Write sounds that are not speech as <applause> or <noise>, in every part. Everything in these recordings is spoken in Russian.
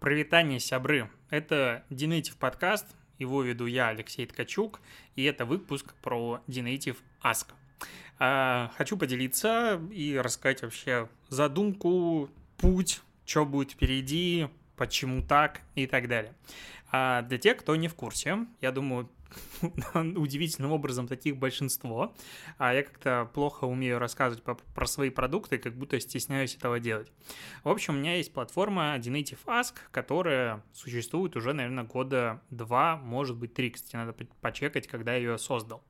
Привитание, сябры. Это Dinative подкаст. Его веду я, Алексей Ткачук, и это выпуск про Dinative Ask. А, хочу поделиться и рассказать вообще задумку, путь, что будет впереди, почему так и так далее. А для тех, кто не в курсе, я думаю, <laughs> удивительным образом таких большинство. А я как-то плохо умею рассказывать про свои продукты, как будто стесняюсь этого делать. В общем, у меня есть платформа Dinative Ask, которая существует уже, наверное, года два, может быть, три. Кстати, надо почекать, когда я ее создал.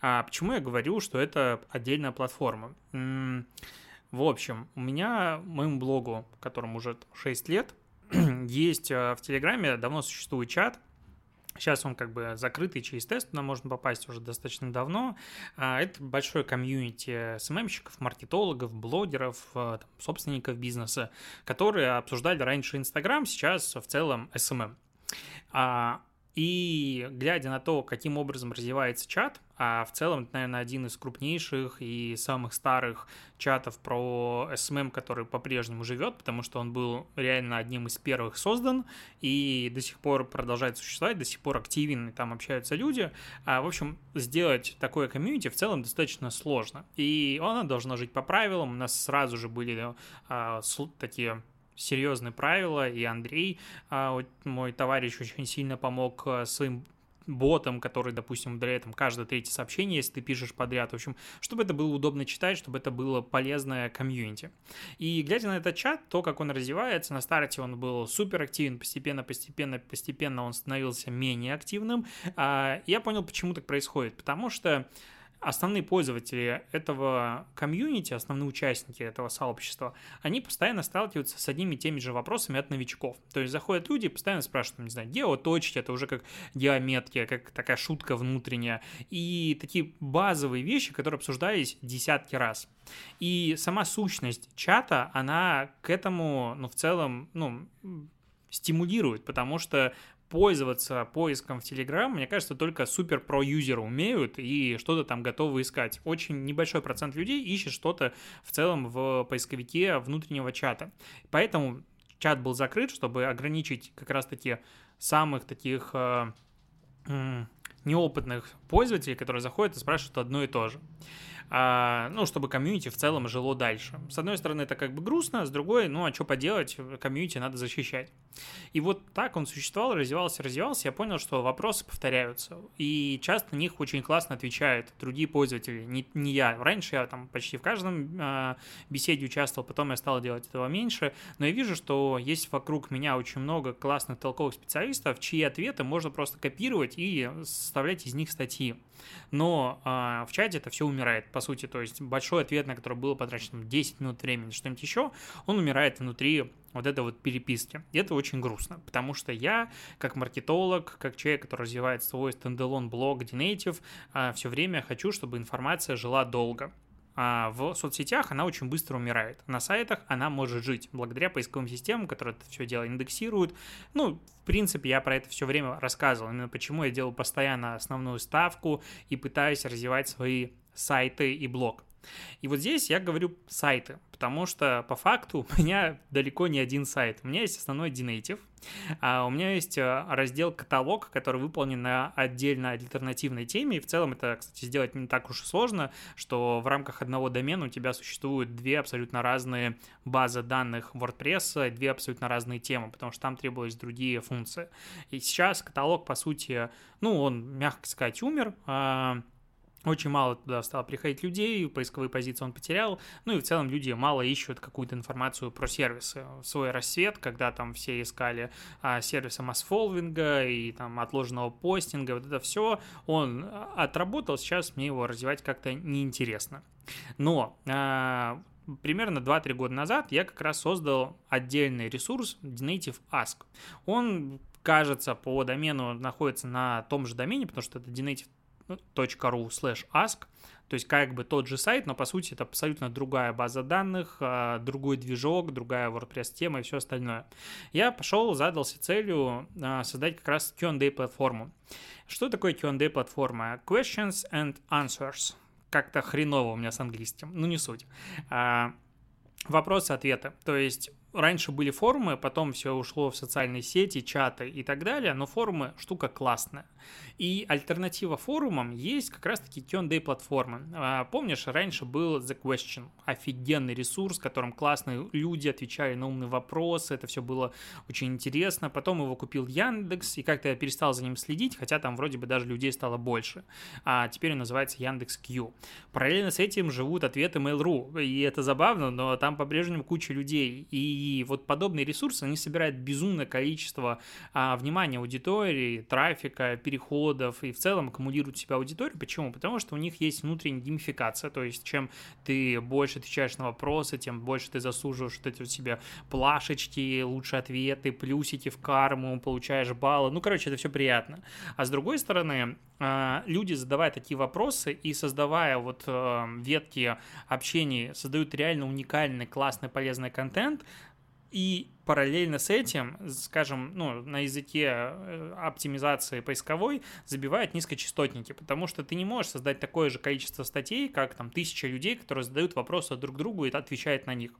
А почему я говорю, что это отдельная платформа? В общем, у меня, моему блогу, которому уже 6 лет, <clears throat> есть э, в Телеграме, давно существует чат, Сейчас он как бы закрытый через тест, туда можно попасть уже достаточно давно. А, это большое комьюнити СММщиков, маркетологов, блогеров, э, там, собственников бизнеса, которые обсуждали раньше Инстаграм, сейчас в целом SMM. И глядя на то, каким образом развивается чат, а в целом это, наверное, один из крупнейших и самых старых чатов про SMM, который по-прежнему живет, потому что он был реально одним из первых создан и до сих пор продолжает существовать, до сих пор активен, и там общаются люди. А, в общем, сделать такое комьюнити в целом достаточно сложно. И оно должно жить по правилам. У нас сразу же были а, такие серьезные правила, и Андрей, а, мой товарищ, очень сильно помог а, своим ботом, который, допустим, удаляет там каждое третье сообщение, если ты пишешь подряд. В общем, чтобы это было удобно читать, чтобы это было полезное комьюнити. И глядя на этот чат, то, как он развивается, на старте он был супер активен, постепенно, постепенно, постепенно он становился менее активным. А, я понял, почему так происходит. Потому что основные пользователи этого комьюнити, основные участники этого сообщества, они постоянно сталкиваются с одними и теми же вопросами от новичков. То есть заходят люди и постоянно спрашивают, не знаю, геоточки, это уже как геометрия, как такая шутка внутренняя, и такие базовые вещи, которые обсуждались десятки раз. И сама сущность чата, она к этому, ну, в целом, ну, стимулирует, потому что пользоваться поиском в Telegram, мне кажется, только супер про юзеры умеют и что-то там готовы искать. Очень небольшой процент людей ищет что-то в целом в поисковике внутреннего чата. Поэтому чат был закрыт, чтобы ограничить как раз-таки самых таких э, э, неопытных пользователей, которые заходят и спрашивают одно и то же а, ну, чтобы комьюнити в целом жило дальше. С одной стороны, это как бы грустно, с другой, ну, а что поделать, комьюнити надо защищать. И вот так он существовал, развивался, развивался, я понял, что вопросы повторяются, и часто на них очень классно отвечают другие пользователи, не, не я. Раньше я там почти в каждом э, беседе участвовал, потом я стал делать этого меньше, но я вижу, что есть вокруг меня очень много классных толковых специалистов, чьи ответы можно просто копировать и составлять из них статьи. Но э, в чате это все умирает, по сути, то есть большой ответ, на который было потрачено 10 минут времени, что-нибудь еще, он умирает внутри вот этой вот переписки. И это очень грустно, потому что я, как маркетолог, как человек, который развивает свой стендалон блог Dinative, э, все время хочу, чтобы информация жила долго а в соцсетях она очень быстро умирает. На сайтах она может жить благодаря поисковым системам, которые это все дело индексируют. Ну, в принципе, я про это все время рассказывал, именно почему я делаю постоянно основную ставку и пытаюсь развивать свои сайты и блог. И вот здесь я говорю сайты, потому что по факту у меня далеко не один сайт. У меня есть основной Dinative, а у меня есть э, раздел каталог, который выполнен на отдельно альтернативной теме, и в целом это, кстати, сделать не так уж и сложно, что в рамках одного домена у тебя существуют две абсолютно разные базы данных WordPress, две абсолютно разные темы, потому что там требовались другие функции. И сейчас каталог, по сути, ну, он, мягко сказать, умер, а, очень мало туда стало приходить людей, поисковые позиции он потерял, ну и в целом люди мало ищут какую-то информацию про сервисы. Свой рассвет, когда там все искали а, сервиса масс-фолвинга и там отложенного постинга, вот это все, он а, отработал, сейчас мне его развивать как-то неинтересно. Но а, примерно 2-3 года назад я как раз создал отдельный ресурс Native Ask. Он кажется, по домену находится на том же домене, потому что это Dnative ru slash ask, то есть как бы тот же сайт, но по сути это абсолютно другая база данных, а, другой движок, другая WordPress-тема и все остальное. Я пошел, задался целью а, создать как раз Q&A платформу. Что такое Q&A платформа? Questions and Answers. Как-то хреново у меня с английским, ну не суть. А, Вопросы-ответы. То есть раньше были форумы, потом все ушло в социальные сети, чаты и так далее, но форумы штука классная. И альтернатива форумам есть как раз-таки Q&A платформы. А, помнишь, раньше был The Question, офигенный ресурс, в котором классные люди отвечали на умные вопросы, это все было очень интересно. Потом его купил Яндекс, и как-то я перестал за ним следить, хотя там вроде бы даже людей стало больше. А теперь он называется Яндекс Q. Параллельно с этим живут ответы Mail.ru, и это забавно, но там по-прежнему куча людей. И вот подобные ресурсы, они собирают безумное количество а, внимания аудитории, трафика, переходов и в целом аккумулируют себя аудиторию. Почему? Потому что у них есть внутренняя геймификация, то есть чем ты больше отвечаешь на вопросы, тем больше ты заслуживаешь вот эти вот себе плашечки, лучшие ответы, плюсики в карму, получаешь баллы. Ну, короче, это все приятно. А с другой стороны, а, люди, задавая такие вопросы и создавая вот э, ветки общения, создают реально уникальный, классный, полезный контент, и параллельно с этим, скажем, ну, на языке э, оптимизации поисковой забивают низкочастотники, потому что ты не можешь создать такое же количество статей, как там тысяча людей, которые задают вопросы друг другу и отвечают на них.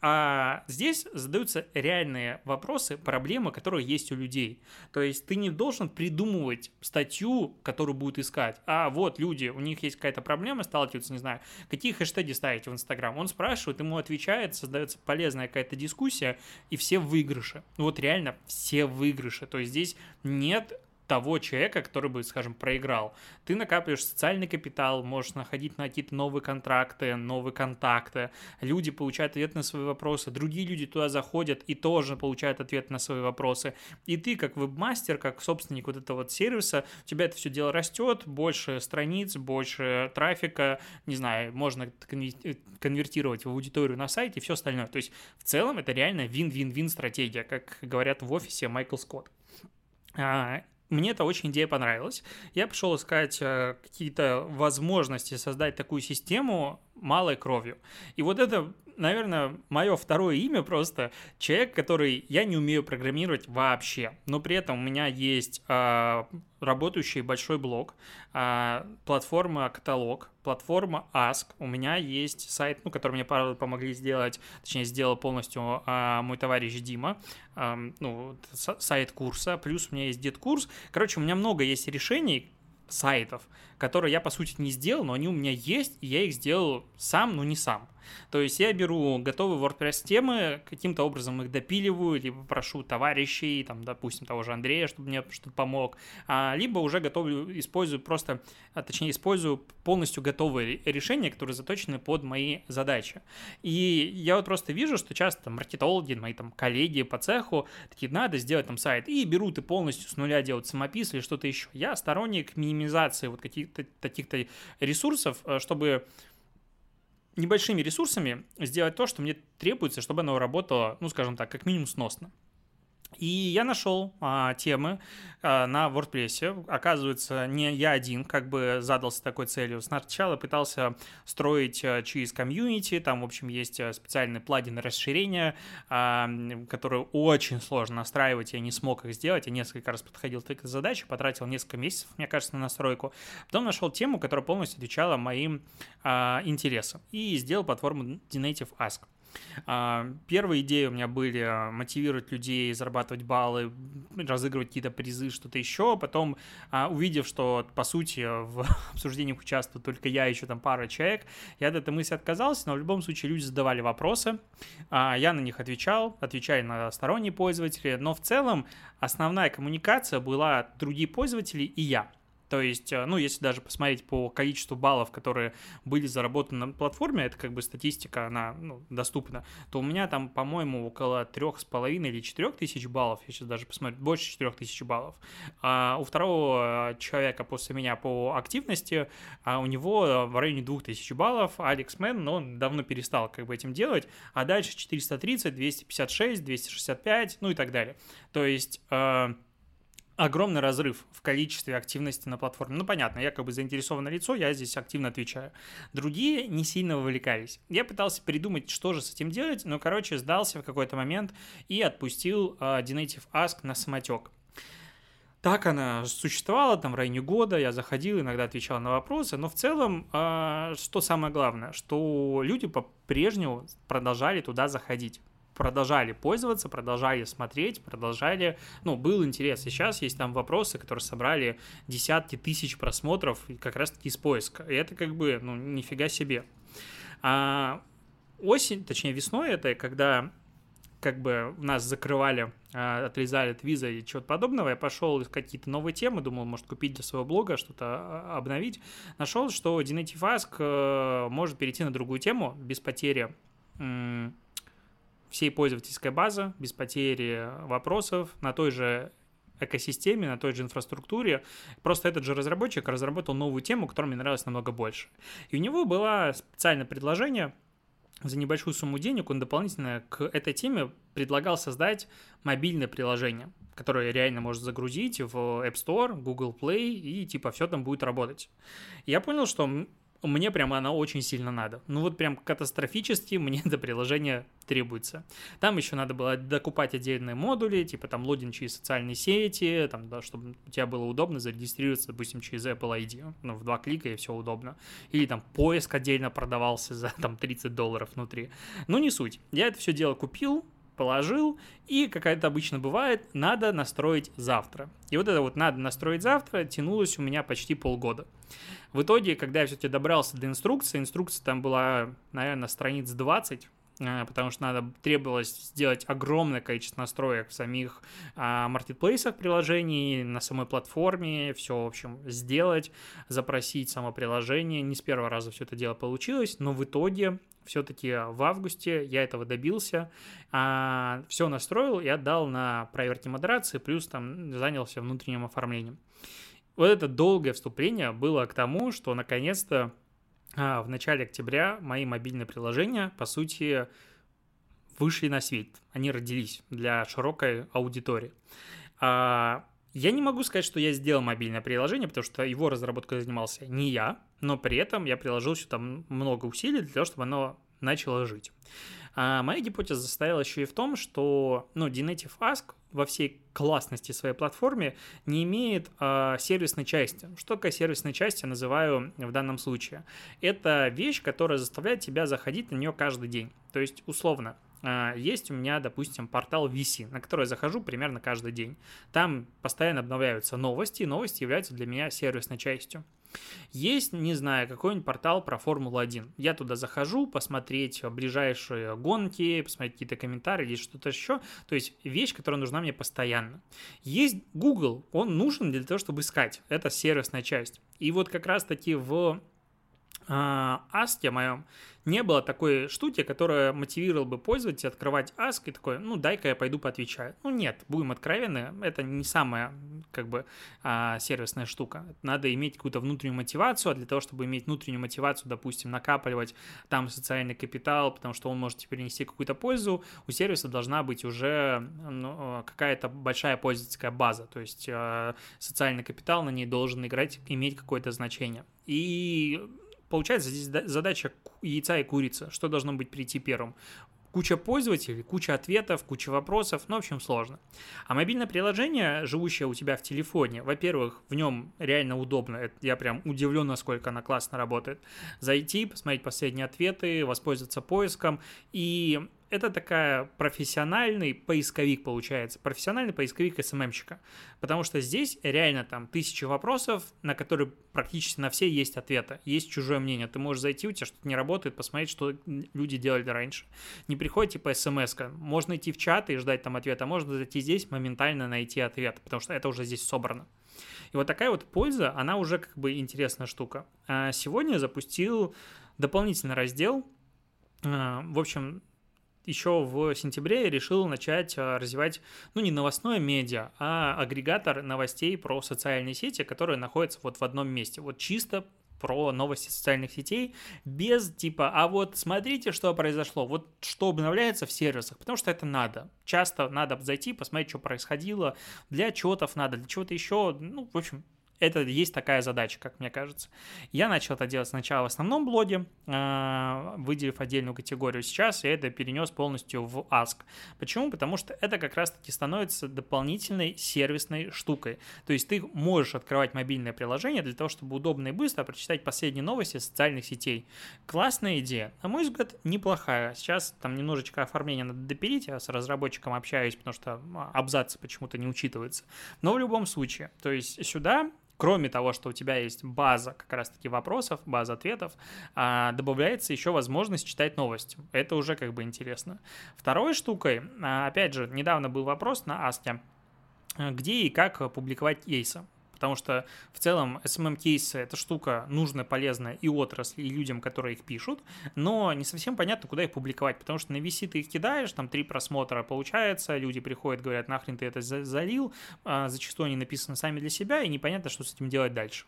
А здесь задаются реальные вопросы, проблемы, которые есть у людей. То есть ты не должен придумывать статью, которую будут искать. А вот люди, у них есть какая-то проблема, сталкиваются, не знаю, какие хэштеги ставить в Инстаграм. Он спрашивает, ему отвечает, создается полезная какая-то дискуссия, и все в выигрыше. Вот реально все в выигрыше. То есть здесь нет того человека, который бы, скажем, проиграл. Ты накапливаешь социальный капитал, можешь находить на какие-то новые контракты, новые контакты. Люди получают ответ на свои вопросы, другие люди туда заходят и тоже получают ответ на свои вопросы. И ты, как вебмастер, как собственник вот этого вот сервиса, у тебя это все дело растет, больше страниц, больше трафика, не знаю, можно конвертировать в аудиторию на сайте и все остальное. То есть в целом это реально вин-вин-вин стратегия, как говорят в офисе Майкл Скотт. Мне эта очень идея понравилась. Я пошел искать э, какие-то возможности создать такую систему малой кровью. И вот это, наверное, мое второе имя просто человек, который я не умею программировать вообще, но при этом у меня есть э, работающий большой блог, э, платформа каталог, платформа Ask, у меня есть сайт, ну, который мне помогли сделать, точнее, сделал полностью э, мой товарищ Дима, э, ну, сайт курса, плюс у меня есть дед-курс, короче, у меня много есть решений, сайтов, которые я, по сути, не сделал, но они у меня есть, и я их сделал сам, но не сам. То есть я беру готовые WordPress-темы, каким-то образом их допиливаю, либо прошу товарищей, там, допустим, того же Андрея, чтобы мне что-то помог, а, либо уже готовлю, использую просто, а, точнее, использую полностью готовые решения, которые заточены под мои задачи. И я вот просто вижу, что часто маркетологи, мои там коллеги по цеху, такие, надо сделать там сайт, и берут и полностью с нуля делать самопис или что-то еще. Я сторонник минимизации вот каких-то таких-то ресурсов, э, чтобы небольшими ресурсами сделать то, что мне требуется, чтобы оно работало, ну, скажем так, как минимум сносно. И я нашел а, темы а, на WordPress. Оказывается, не я один как бы задался такой целью. Сначала пытался строить а, через комьюнити. Там, в общем, есть а, специальные плагины расширения, а, которые очень сложно настраивать. Я не смог их сделать. Я несколько раз подходил к этой задаче, потратил несколько месяцев, мне кажется, на настройку. Потом нашел тему, которая полностью отвечала моим а, интересам. И сделал платформу Dnative Ask. А, первые идеи у меня были а, мотивировать людей, зарабатывать баллы, разыгрывать какие-то призы, что-то еще. Потом, а, увидев, что, по сути, в <laughs> обсуждениях участвуют только я еще там пара человек, я от этой мысли отказался, но в любом случае люди задавали вопросы, я на них отвечал, отвечали на сторонние пользователи, но в целом основная коммуникация была другие пользователи и я. То есть, э, ну, если даже посмотреть по количеству баллов, которые были заработаны на платформе, это как бы статистика, она ну, доступна, то у меня там, по-моему, около трех с половиной или четырех тысяч баллов, я сейчас даже посмотрю, больше четырех тысяч баллов. А у второго э, человека после меня по активности, а у него в районе двух тысяч баллов, Алекс Мэн, но он давно перестал как бы этим делать, а дальше 430, 256, 265, ну и так далее. То есть э, огромный разрыв в количестве активности на платформе. Ну, понятно, я как бы заинтересованное лицо, я здесь активно отвечаю. Другие не сильно вовлекались. Я пытался придумать, что же с этим делать, но, короче, сдался в какой-то момент и отпустил uh, Denative Ask на самотек. Так она существовала там в районе года, я заходил, иногда отвечал на вопросы, но в целом, э, что самое главное, что люди по-прежнему продолжали туда заходить. Продолжали пользоваться, продолжали смотреть, продолжали, ну, был интерес. И сейчас есть там вопросы, которые собрали десятки тысяч просмотров как раз-таки из поиска. И это как бы, ну, нифига себе. А осень, точнее весной это, когда как бы нас закрывали, а, отрезали от виза и чего-то подобного, я пошел искать какие-то новые темы, думал, может, купить для своего блога, что-то а, обновить. Нашел, что Dinative Ask э, может перейти на другую тему без потери всей пользовательской базы, без потери вопросов, на той же экосистеме, на той же инфраструктуре. Просто этот же разработчик разработал новую тему, которая мне нравилась намного больше. И у него было специальное предложение – за небольшую сумму денег он дополнительно к этой теме предлагал создать мобильное приложение, которое реально может загрузить в App Store, Google Play, и типа все там будет работать. Я понял, что мне прямо она очень сильно надо. Ну вот прям катастрофически мне это приложение требуется. Там еще надо было докупать отдельные модули, типа там логин через социальные сети, там, да, чтобы у тебя было удобно зарегистрироваться, допустим, через Apple ID. Ну, в два клика и все удобно. Или там поиск отдельно продавался за там 30 долларов внутри. Ну, не суть. Я это все дело купил, положил, и, как это обычно бывает, надо настроить завтра. И вот это вот надо настроить завтра тянулось у меня почти полгода. В итоге, когда я все-таки добрался до инструкции, инструкция там была, наверное, страниц 20, э, потому что надо требовалось сделать огромное количество настроек в самих а, маркетплейсах приложений, на самой платформе, все, в общем, сделать, запросить само приложение. Не с первого раза все это дело получилось, но в итоге все-таки в августе я этого добился, а, все настроил и отдал на проверки модерации, плюс там занялся внутренним оформлением. Вот это долгое вступление было к тому, что наконец-то а, в начале октября мои мобильные приложения, по сути, вышли на свет. Они родились для широкой аудитории. А, я не могу сказать, что я сделал мобильное приложение, потому что его разработкой занимался не я, но при этом я приложил сюда много усилий для того, чтобы оно начало жить. А моя гипотеза состояла еще и в том, что ну, Dnative Ask во всей классности своей платформе не имеет э, сервисной части. Что такое сервисная часть, я называю в данном случае? Это вещь, которая заставляет тебя заходить на нее каждый день. То есть, условно, а, есть у меня, допустим, портал VC, на который я захожу примерно каждый день. Там постоянно обновляются новости, и новости являются для меня сервисной частью. Есть, не знаю, какой-нибудь портал про Формулу-1. Я туда захожу, посмотреть ближайшие гонки, посмотреть какие-то комментарии или что-то еще. То есть вещь, которая нужна мне постоянно. Есть Google, он нужен для того, чтобы искать. Это сервисная часть. И вот как раз-таки в э, Асте моем не было такой штуки, которая мотивировала бы пользователя открывать Ask и такой, ну, дай-ка я пойду поотвечаю. Ну, нет, будем откровенны, это не самая, как бы, а, сервисная штука. Надо иметь какую-то внутреннюю мотивацию, а для того, чтобы иметь внутреннюю мотивацию, допустим, накапливать там социальный капитал, потому что он может теперь нести какую-то пользу, у сервиса должна быть уже ну, какая-то большая пользовательская база, то есть а, социальный капитал на ней должен играть, иметь какое-то значение. И получается здесь задача яйца и курица. Что должно быть прийти первым? куча пользователей, куча ответов, куча вопросов, ну, в общем, сложно. А мобильное приложение, живущее у тебя в телефоне, во-первых, в нем реально удобно, это, я прям удивлен, насколько она классно работает. Зайти, посмотреть последние ответы, воспользоваться поиском, и это такая профессиональный поисковик получается, профессиональный поисковик СММщика, потому что здесь реально там тысячи вопросов, на которые практически на все есть ответы, есть чужое мнение, ты можешь зайти, у тебя что-то не работает, посмотреть, что люди делали раньше. Не приходит типа смс -ка. можно идти в чат и ждать там ответа, а можно зайти здесь, моментально найти ответ, потому что это уже здесь собрано. И вот такая вот польза, она уже как бы интересная штука. А сегодня запустил дополнительный раздел, а, в общем, еще в сентябре решил начать а, развивать, ну, не новостное медиа, а агрегатор новостей про социальные сети, которые находятся вот в одном месте. Вот чисто про новости социальных сетей без типа, а вот смотрите, что произошло, вот что обновляется в сервисах, потому что это надо. Часто надо зайти, посмотреть, что происходило, для отчетов надо, для чего-то еще, ну, в общем, это есть такая задача, как мне кажется. Я начал это делать сначала в основном блоге, а, выделив отдельную категорию. Сейчас я это перенес полностью в Ask. Почему? Потому что это как раз-таки становится дополнительной сервисной штукой. То есть ты можешь открывать мобильное приложение для того, чтобы удобно и быстро прочитать последние новости социальных сетей. Классная идея. На мой взгляд, неплохая. Сейчас там немножечко оформление надо допилить, я с разработчиком общаюсь, потому что а, абзацы почему-то не учитываются. Но в любом случае, то есть сюда кроме того, что у тебя есть база как раз-таки вопросов, база ответов, а, добавляется еще возможность читать новости. Это уже как бы интересно. Второй штукой, а, опять же, недавно был вопрос на Аске, где и как публиковать кейсы потому что в целом SMM-кейсы — это штука нужная, полезная и отрасли, и людям, которые их пишут, но не совсем понятно, куда их публиковать, потому что на VC ты их кидаешь, там три просмотра получается, люди приходят, говорят, нахрен ты это залил, а зачастую они написаны сами для себя, и непонятно, что с этим делать дальше.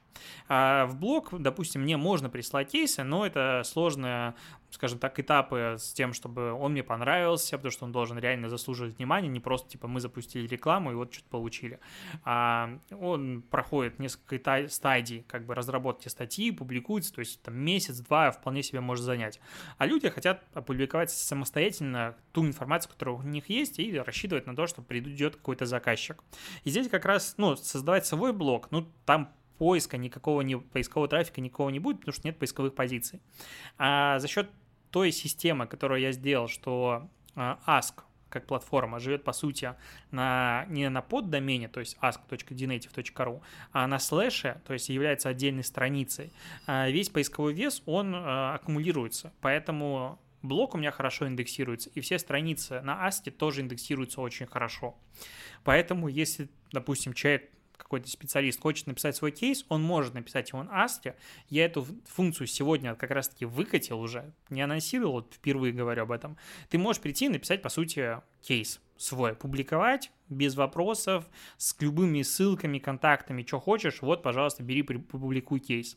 А в блог, допустим, мне можно прислать кейсы, но это сложная скажем так, этапы с тем, чтобы он мне понравился, потому что он должен реально заслуживать внимания, не просто типа мы запустили рекламу и вот что-то получили. А он проходит несколько стадий как бы разработки статьи, публикуется, то есть там месяц-два вполне себе может занять. А люди хотят опубликовать самостоятельно ту информацию, которая у них есть, и рассчитывать на то, что придет какой-то заказчик. И здесь как раз, ну, создавать свой блог, ну, там поиска никакого не поискового трафика никого не будет, потому что нет поисковых позиций. А за счет той системы, которую я сделал, что а, Ask как платформа живет, по сути, на, не на поддомене, то есть ask.dnative.ru, а на слэше, то есть является отдельной страницей, а весь поисковой вес, он а, аккумулируется. Поэтому блок у меня хорошо индексируется, и все страницы на Асте тоже индексируются очень хорошо. Поэтому, если, допустим, человек какой-то специалист хочет написать свой кейс, он может написать его на Асте. Я эту функцию сегодня как раз-таки выкатил уже, не анонсировал, вот впервые говорю об этом. Ты можешь прийти и написать, по сути, кейс свой, публиковать без вопросов, с любыми ссылками, контактами, что хочешь, вот, пожалуйста, бери, публикуй кейс.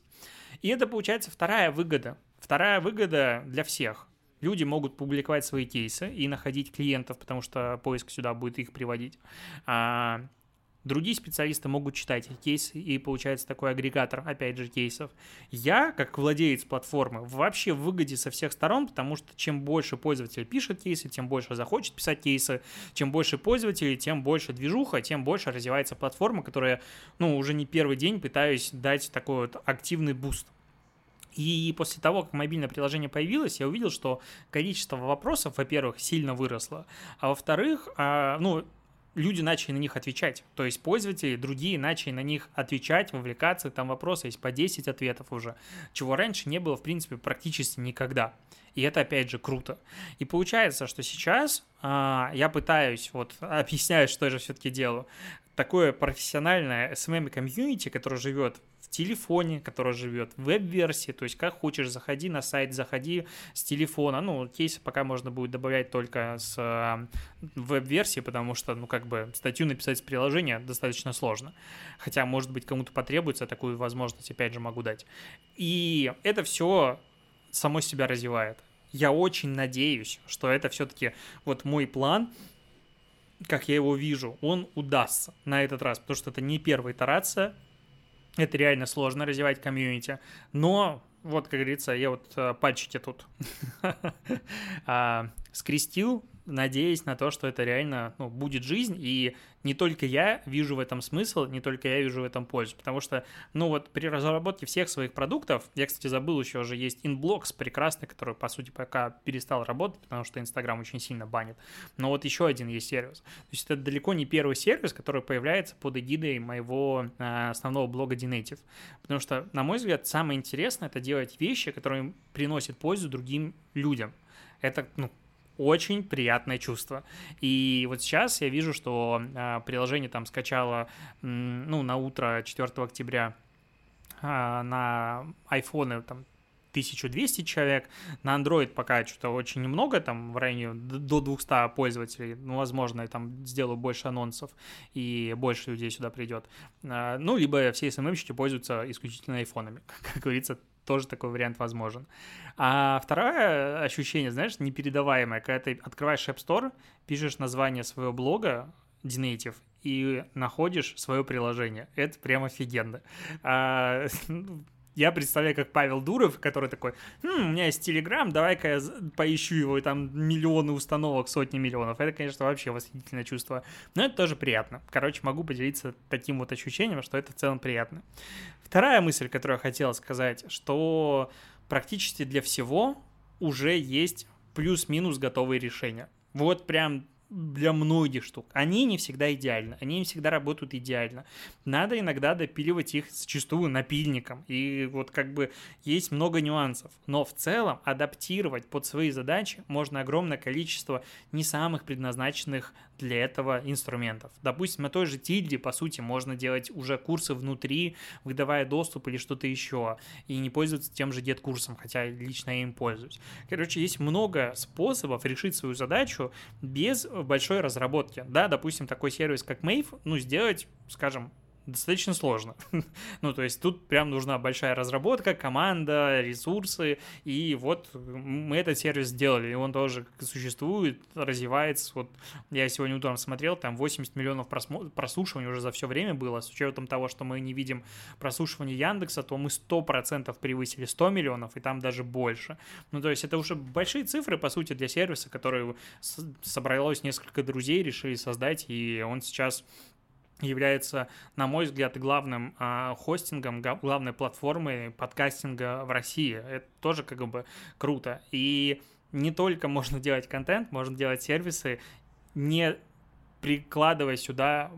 И это получается вторая выгода. Вторая выгода для всех. Люди могут публиковать свои кейсы и находить клиентов, потому что поиск сюда будет их приводить. Другие специалисты могут читать эти кейсы, и получается такой агрегатор, опять же, кейсов. Я, как владелец платформы, вообще в выгоде со всех сторон, потому что чем больше пользователь пишет кейсы, тем больше захочет писать кейсы, чем больше пользователей, тем больше движуха, тем больше развивается платформа, которая, ну, уже не первый день пытаюсь дать такой вот активный буст. И после того, как мобильное приложение появилось, я увидел, что количество вопросов, во-первых, сильно выросло, а во-вторых, а, ну, люди начали на них отвечать. То есть пользователи, другие начали на них отвечать, вовлекаться. Там вопросы есть по 10 ответов уже, чего раньше не было, в принципе, практически никогда. И это, опять же, круто. И получается, что сейчас а, я пытаюсь, вот, <laughs> объясняю, что я же все-таки делаю, такое профессиональное SMM-комьюнити, которое живет в телефоне, которое живет в веб-версии, то есть как хочешь, заходи на сайт, заходи с телефона, ну, кейсы пока можно будет добавлять только с э, веб-версии, потому что, ну, как бы статью написать с приложения достаточно сложно, хотя, может быть, кому-то потребуется, такую возможность, опять же, могу дать. И это все само себя развивает. Я очень надеюсь, что это все-таки вот мой план, как я его вижу, он удастся на этот раз, потому что это не первая итерация, это реально сложно развивать комьюнити, но вот, как говорится, я вот э, пальчики тут <laughs> а, скрестил, надеясь на то, что это реально ну, будет жизнь, и не только я вижу в этом смысл, не только я вижу в этом пользу, потому что, ну вот, при разработке всех своих продуктов, я, кстати, забыл, еще уже есть Inblocks прекрасный, который, по сути, пока перестал работать, потому что Инстаграм очень сильно банит, но вот еще один есть сервис. То есть это далеко не первый сервис, который появляется под эгидой моего э, основного блога Dnative, потому что, на мой взгляд, самое интересное это делать вещи, которые приносят пользу другим людям. Это, ну, очень приятное чувство. И вот сейчас я вижу, что э, приложение там скачало, ну, на утро 4 октября э, на айфоны там 1200 человек, на Android пока что-то очень немного, там в районе до 200 пользователей, ну, возможно, я там сделаю больше анонсов, и больше людей сюда придет. А, ну, либо все SMM-щики пользуются исключительно айфонами, <laughs> как говорится, тоже такой вариант возможен. А второе ощущение, знаешь, непередаваемое, когда ты открываешь App Store, пишешь название своего блога, Dnative, и находишь свое приложение. Это прям офигенно. А, <laughs> я представляю, как Павел Дуров, который такой, хм, у меня есть Телеграм, давай-ка я поищу его, и там миллионы установок, сотни миллионов. Это, конечно, вообще восхитительное чувство. Но это тоже приятно. Короче, могу поделиться таким вот ощущением, что это в целом приятно. Вторая мысль, которую я хотел сказать, что практически для всего уже есть плюс-минус готовые решения. Вот прям для многих штук. Они не всегда идеальны, они не всегда работают идеально. Надо иногда допиливать их зачастую напильником. И вот как бы есть много нюансов. Но в целом адаптировать под свои задачи можно огромное количество не самых предназначенных для этого инструментов. Допустим, на той же тильде, по сути, можно делать уже курсы внутри, выдавая доступ или что-то еще, и не пользоваться тем же дед-курсом, хотя лично я им пользуюсь. Короче, есть много способов решить свою задачу без большой разработки. Да, допустим, такой сервис, как Mave, ну, сделать, скажем, достаточно сложно. <laughs> ну, то есть тут прям нужна большая разработка, команда, ресурсы, и вот мы этот сервис сделали, и он тоже существует, развивается. Вот я сегодня утром смотрел, там 80 миллионов прослушиваний уже за все время было, с учетом того, что мы не видим прослушивания Яндекса, то мы 100% превысили 100 миллионов, и там даже больше. Ну, то есть это уже большие цифры, по сути, для сервиса, который собралось несколько друзей, решили создать, и он сейчас является, на мой взгляд, главным э, хостингом, главной платформой подкастинга в России. Это тоже как бы круто. И не только <laughs> можно делать контент, можно делать сервисы, не прикладывая сюда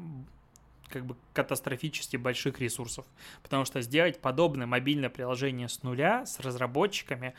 как бы катастрофически больших ресурсов. Потому что сделать подобное мобильное приложение с нуля, с разработчиками,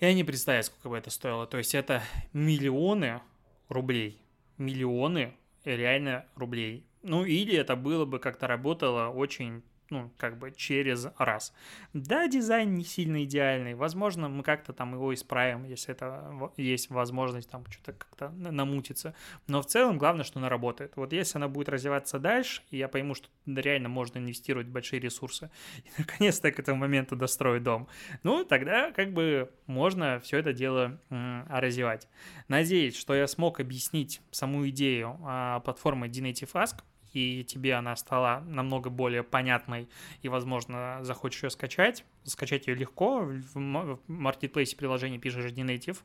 я не представляю, сколько бы это стоило. То есть это миллионы рублей. Миллионы реально рублей. Ну, или это было бы как-то работало очень ну, как бы через раз. Да, дизайн не сильно идеальный, возможно, мы как-то там его исправим, если это есть возможность там что-то как-то намутиться, но в целом главное, что она работает. Вот если она будет развиваться дальше, я пойму, что реально можно инвестировать большие ресурсы, <laughs> и наконец-то к этому моменту достроить дом, ну, тогда как бы можно все это дело развивать. Надеюсь, что я смог объяснить саму идею а, платформы D-Native Ask, и тебе она стала намного более понятной, и, возможно, захочешь ее скачать. Скачать ее легко. В маркетплейсе приложения пишешь Native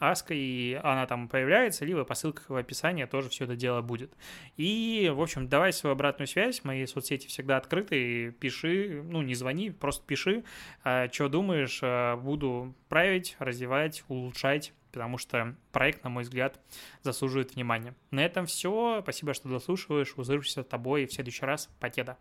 Ask, и она там появляется, либо по ссылках в описании тоже все это дело будет. И, в общем, давай свою обратную связь. Мои соцсети всегда открыты. Пиши, ну, не звони, просто пиши, а, что думаешь. А, буду править, развивать, улучшать потому что проект, на мой взгляд, заслуживает внимания. На этом все. Спасибо, что дослушиваешь. Услышимся с тобой в следующий раз. Покеда.